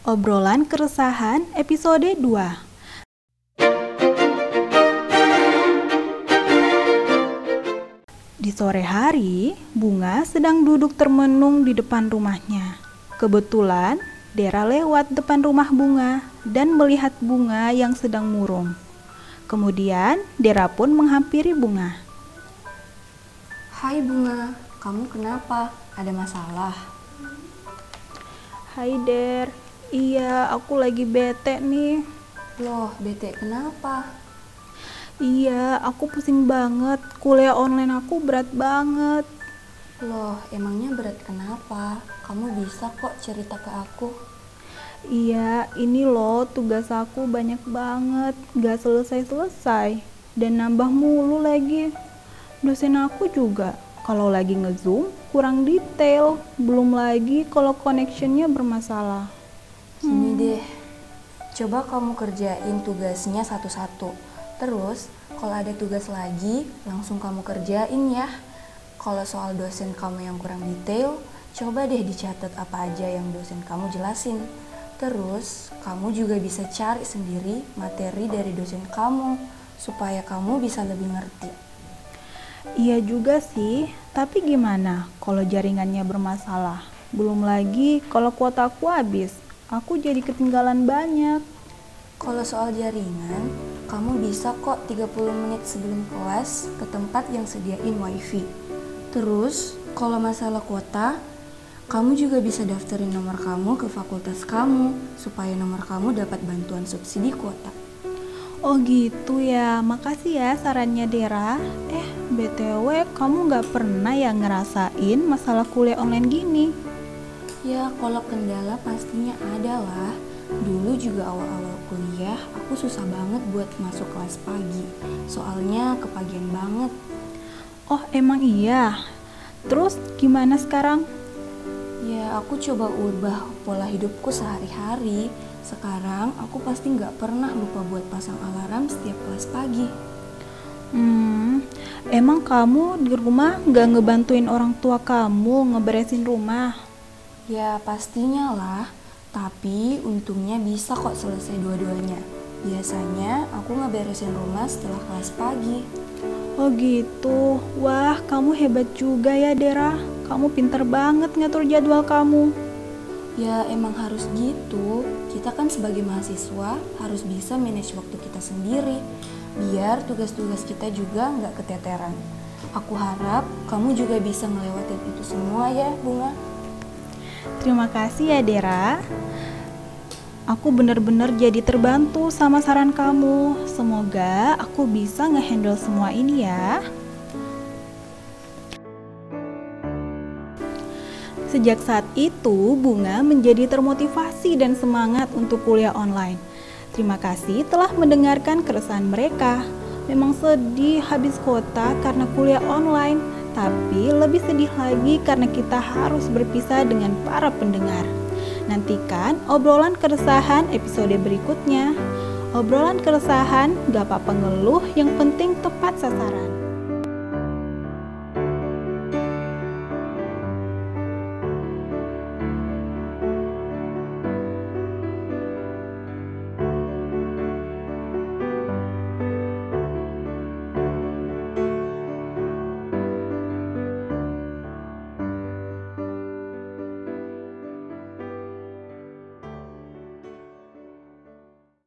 Obrolan Keresahan episode 2 Di sore hari, Bunga sedang duduk termenung di depan rumahnya. Kebetulan, Dera lewat depan rumah Bunga dan melihat Bunga yang sedang murung. Kemudian, Dera pun menghampiri Bunga. Hai Bunga, kamu kenapa? Ada masalah? Hai Der, iya aku lagi bete nih. Loh, bete kenapa? Iya, aku pusing banget. Kuliah online aku berat banget. Loh, emangnya berat kenapa? Kamu bisa kok cerita ke aku. Iya, ini loh tugas aku banyak banget, gak selesai-selesai, dan nambah mulu lagi. Dosen aku juga, kalau lagi ngezoom kurang detail, belum lagi kalau connectionnya bermasalah. Deh, coba kamu kerjain tugasnya satu-satu. Terus, kalau ada tugas lagi, langsung kamu kerjain ya. Kalau soal dosen kamu yang kurang detail, coba deh dicatat apa aja yang dosen kamu jelasin. Terus, kamu juga bisa cari sendiri materi dari dosen kamu supaya kamu bisa lebih ngerti. Iya juga sih, tapi gimana kalau jaringannya bermasalah? Belum lagi kalau kuota aku habis, aku jadi ketinggalan banyak. Kalau soal jaringan, kamu bisa kok 30 menit sebelum kelas ke tempat yang sediain wifi. Terus, kalau masalah kuota, kamu juga bisa daftarin nomor kamu ke fakultas kamu supaya nomor kamu dapat bantuan subsidi kuota. Oh gitu ya, makasih ya sarannya Dera. Eh, BTW kamu nggak pernah ya ngerasain masalah kuliah online gini? Ya, kalau kendala pastinya ada lah. Dulu juga awal-awal kuliah, aku susah banget buat masuk kelas pagi. Soalnya kepagian banget. Oh emang iya? Terus gimana sekarang? Ya, aku coba ubah pola hidupku sehari-hari. Sekarang aku pasti nggak pernah lupa buat pasang alarm setiap kelas pagi. Hmm, emang kamu di rumah nggak ngebantuin orang tua kamu ngeberesin rumah? Ya, pastinya lah. Tapi untungnya bisa kok selesai dua-duanya. Biasanya aku ngeberesin rumah setelah kelas pagi. Oh gitu, wah kamu hebat juga ya Dera. Kamu pinter banget ngatur jadwal kamu. Ya emang harus gitu. Kita kan sebagai mahasiswa harus bisa manage waktu kita sendiri. Biar tugas-tugas kita juga nggak keteteran. Aku harap kamu juga bisa ngelewatin itu semua ya, Bunga. Terima kasih ya Dera. Aku bener-bener jadi terbantu sama saran kamu. Semoga aku bisa ngehandle semua ini ya. Sejak saat itu, Bunga menjadi termotivasi dan semangat untuk kuliah online. Terima kasih telah mendengarkan keresahan mereka. Memang sedih habis kota karena kuliah online, tapi lebih sedih lagi karena kita harus berpisah dengan para pendengar. Nantikan obrolan keresahan episode berikutnya. Obrolan keresahan gak apa-apa ngeluh, yang penting tepat sasaran.